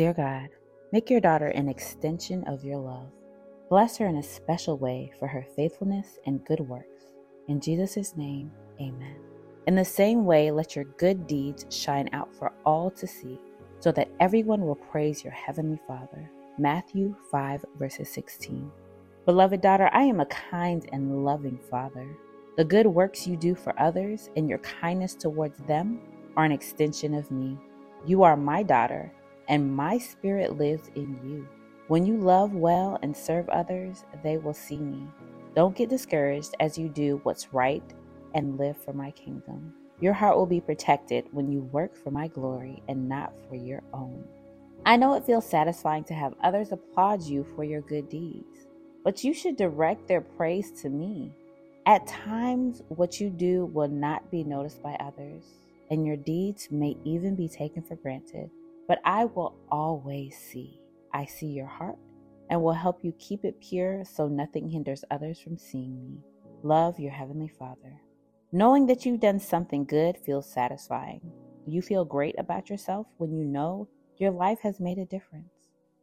Dear God, make your daughter an extension of your love. Bless her in a special way for her faithfulness and good works. In Jesus' name, amen. In the same way, let your good deeds shine out for all to see, so that everyone will praise your heavenly Father. Matthew 5, verses 16. Beloved daughter, I am a kind and loving Father. The good works you do for others and your kindness towards them are an extension of me. You are my daughter, and my spirit lives in you. When you love well and serve others, they will see me. Don't get discouraged as you do what's right and live for my kingdom. Your heart will be protected when you work for my glory and not for your own. I know it feels satisfying to have others applaud you for your good deeds, but you should direct their praise to me. At times, what you do will not be noticed by others, and your deeds may even be taken for granted, but I will always see. I see your heart and will help you keep it pure so nothing hinders others from seeing me. Love your Heavenly Father. Knowing that you've done something good feels satisfying. You feel great about yourself when you know your life has made a difference.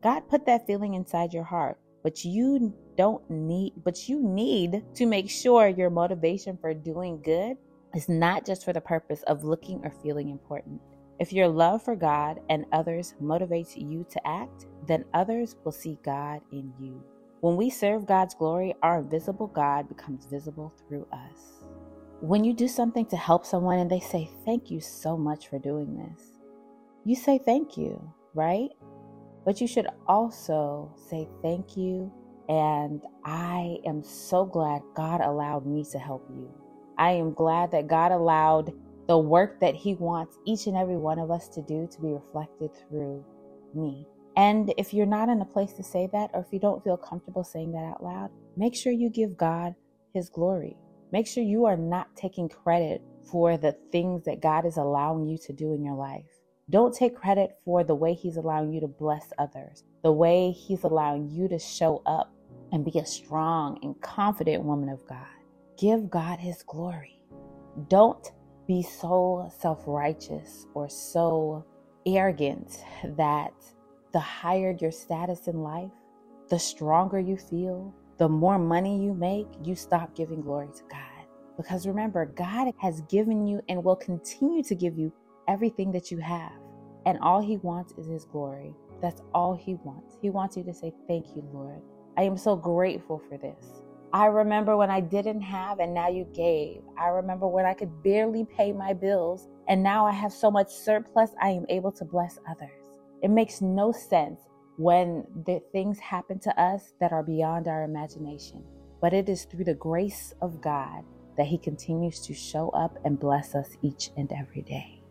God put that feeling inside your heart, but you don't need but you need to make sure your motivation for doing good is not just for the purpose of looking or feeling important. If your love for God and others motivates you to act, then others will see God in you. When we serve God's glory, our invisible God becomes visible through us. When you do something to help someone and they say, Thank you so much for doing this, you say thank you, right? But you should also say thank you. And I am so glad God allowed me to help you. I am glad that God allowed the work that He wants each and every one of us to do to be reflected through me. And if you're not in a place to say that, or if you don't feel comfortable saying that out loud, make sure you give God His glory. Make sure you are not taking credit for the things that God is allowing you to do in your life. Don't take credit for the way He's allowing you to bless others, the way He's allowing you to show up and be a strong and confident woman of God. Give God His glory. Don't be so self righteous or so arrogant that the higher your status in life, the stronger you feel, the more money you make, you stop giving glory to God. Because remember, God has given you and will continue to give you everything that you have. And all He wants is His glory. That's all He wants. He wants you to say, Thank you, Lord. I am so grateful for this. I remember when I didn't have and now you gave. I remember when I could barely pay my bills and now I have so much surplus I am able to bless others. It makes no sense when the things happen to us that are beyond our imagination. But it is through the grace of God that He continues to show up and bless us each and every day.